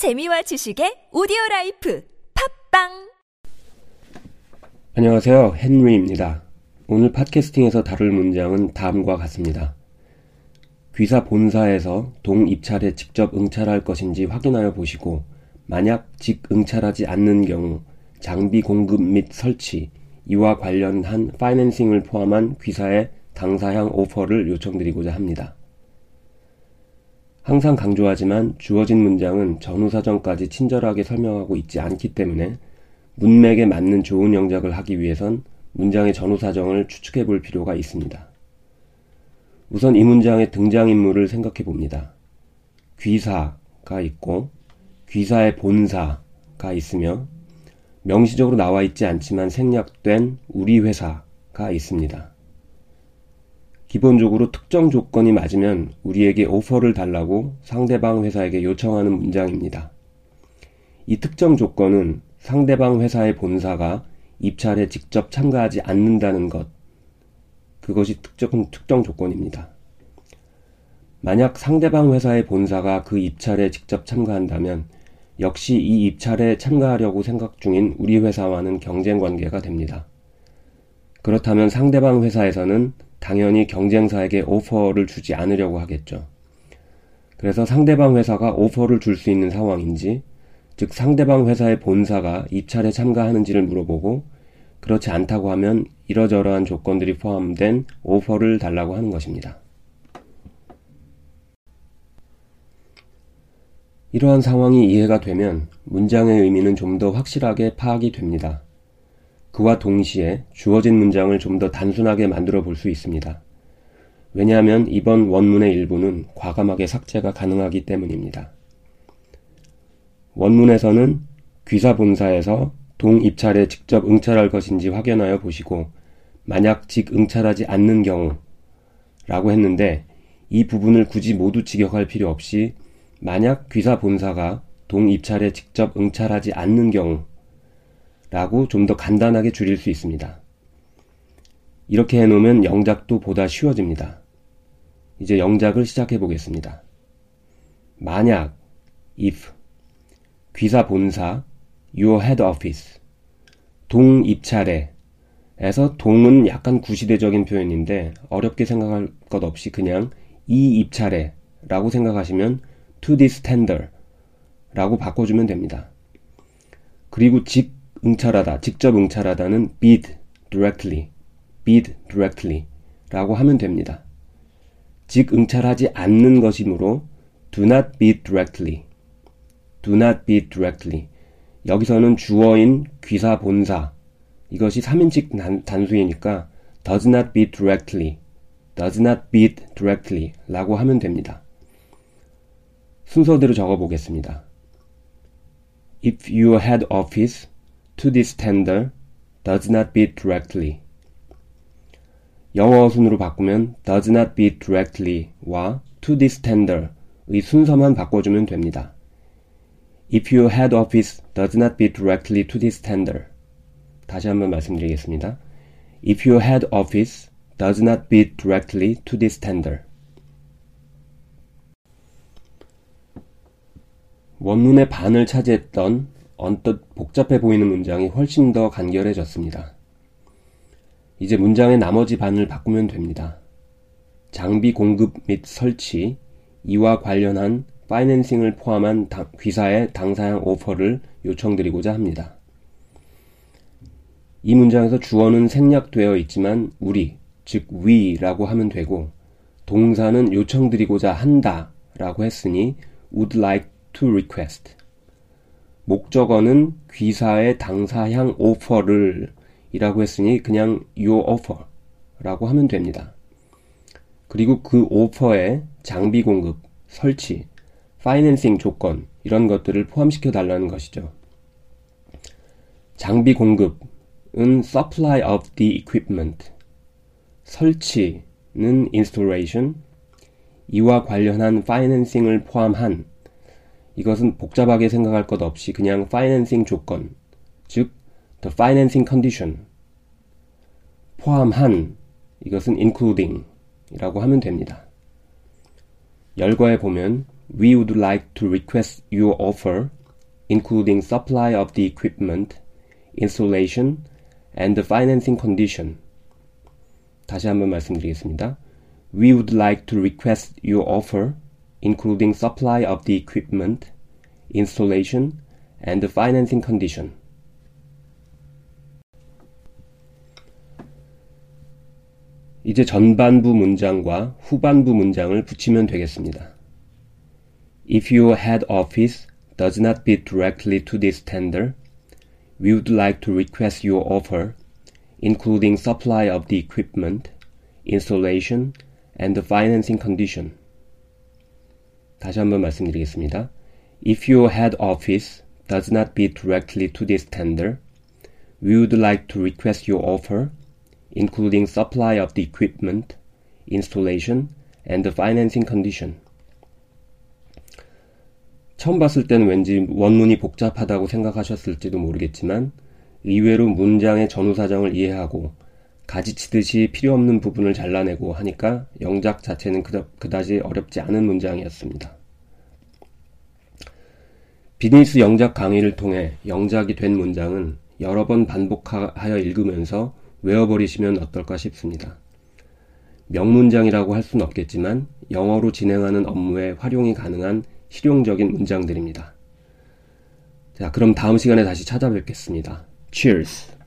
재미와 지식의 오디오 라이프 팟빵 안녕하세요. 헨리입니다. 오늘 팟캐스팅에서 다룰 문장은 다음과 같습니다. 귀사 본사에서 동 입찰에 직접 응찰할 것인지 확인하여 보시고 만약 직 응찰하지 않는 경우 장비 공급 및 설치, 이와 관련한 파이낸싱을 포함한 귀사의 당사향 오퍼를 요청드리고자 합니다. 항상 강조하지만 주어진 문장은 전후 사정까지 친절하게 설명하고 있지 않기 때문에 문맥에 맞는 좋은 영작을 하기 위해선 문장의 전후 사정을 추측해 볼 필요가 있습니다. 우선 이 문장의 등장인물을 생각해 봅니다. 귀사가 있고 귀사의 본사가 있으며 명시적으로 나와 있지 않지만 생략된 우리 회사가 있습니다. 기본적으로 특정 조건이 맞으면 우리에게 오퍼를 달라고 상대방 회사에게 요청하는 문장입니다. 이 특정 조건은 상대방 회사의 본사가 입찰에 직접 참가하지 않는다는 것, 그것이 특정, 특정 조건입니다. 만약 상대방 회사의 본사가 그 입찰에 직접 참가한다면 역시 이 입찰에 참가하려고 생각 중인 우리 회사와는 경쟁 관계가 됩니다. 그렇다면 상대방 회사에서는 당연히 경쟁사에게 오퍼를 주지 않으려고 하겠죠. 그래서 상대방 회사가 오퍼를 줄 수 있는 상황인지, 즉 상대방 회사의 본사가 입찰에 참가하는지를 물어보고 그렇지 않다고 하면 이러저러한 조건들이 포함된 오퍼를 달라고 하는 것입니다. 이러한 상황이 이해가 되면 문장의 의미는 좀 더 확실하게 파악이 됩니다. 그와 동시에 주어진 문장을 좀 더 단순하게 만들어 볼 수 있습니다. 왜냐하면 이번 원문의 일부는 과감하게 삭제가 가능하기 때문입니다. 원문에서는 귀사 본사에서 동 입찰에 직접 응찰할 것인지 확인하여 보시고 만약 직 응찰하지 않는 경우 라고 했는데 이 부분을 굳이 모두 직역할 필요 없이 만약 귀사 본사가 동 입찰에 직접 응찰하지 않는 경우 라고 좀 더 간단하게 줄일 수 있습니다. 이렇게 해놓으면 영작도 보다 쉬워집니다. 이제 영작을 시작해 보겠습니다. 만약, if, 귀사 본사, your head office, 동 입찰에, 에서 동은 약간 구시대적인 표현인데 어렵게 생각할 것 없이 그냥 이 입찰에 라고 생각하시면 to this tender 라고 바꿔주면 됩니다. 그리고 직 응찰하다, 직접 응찰하다는 bid directly, bid directly 라고 하면 됩니다. 직 응찰하지 않는 것이므로 do not bid directly, do not bid directly. 여기서는 주어인 귀사 본사, 이것이 3인칭 단, 수이니까 does not bid directly, does not bid directly 라고 하면 됩니다. 순서대로 적어 보겠습니다. If your head office to this tender does not bid directly. 영어 순으로 바꾸면 does not bid directly와 to this tender의 순서만 바꿔주면 됩니다. If your head office does not bid directly to this tender. 다시 한번 말씀드리겠습니다. If your head office does not bid directly to this tender. 원문의 반을 차지했던 언뜻 복잡해 보이는 문장이 훨씬 더 간결해졌습니다. 이제 문장의 나머지 반을 바꾸면 됩니다. 장비 공급 및 설치, 이와 관련한 파이낸싱을 포함한 귀사의 당사형 오퍼를 요청드리고자 합니다. 이 문장에서 주어는 생략되어 있지만 우리, 즉 we라고 하면 되고 동사는 요청드리고자 한다 라고 했으니 would like to request 목적어는 귀사의 당사형 오퍼를 이라고 했으니 그냥 your offer 라고 하면 됩니다. 그리고 그 오퍼에 장비 공급, 설치, 파이낸싱 조건 이런 것들을 포함시켜 달라는 것이죠. 장비 공급은 supply of the equipment, 설치는 installation, 이와 관련한 파이낸싱을 포함한 이것은 복잡하게 생각할 것 없이 그냥 파이낸싱 조건, 즉 the financing condition 포함한 이것은 including 이라고 하면 됩니다. 열거해 보면 We would like to request your offer, including supply of the equipment, installation, and the financing condition. 다시 한번 말씀드리겠습니다. We would like to request your offer, including supply of the equipment, installation, and the financing condition. 이제 전반부 문장과 후반부 문장을 붙이면 되겠습니다. If your head office does not bid directly to this tender, we would like to request your offer, including supply of the equipment, installation, and the financing condition. 다시 한번 말씀드리겠습니다. If your head office does not bid directly to this tender, we would like to request your offer, including supply of the equipment, installation, and the financing condition. 처음 봤을 때는 왠지 원문이 복잡하다고 생각하셨을지도 모르겠지만 의외로 문장의 전후 사정을 이해하고 가지치듯이 필요 없는 부분을 잘라내고 하니까 영작 자체는 그다, 그다지 어렵지 않은 문장이었습니다. 비즈니스 영작 강의를 통해 영작이 된 문장은 여러 번 반복하여 읽으면서 외워버리시면 어떨까 싶습니다. 명문장이라고 할 수는 없겠지만 영어로 진행하는 업무에 활용이 가능한 실용적인 문장들입니다. 자, 그럼 다음 시간에 다시 찾아뵙겠습니다. Cheers!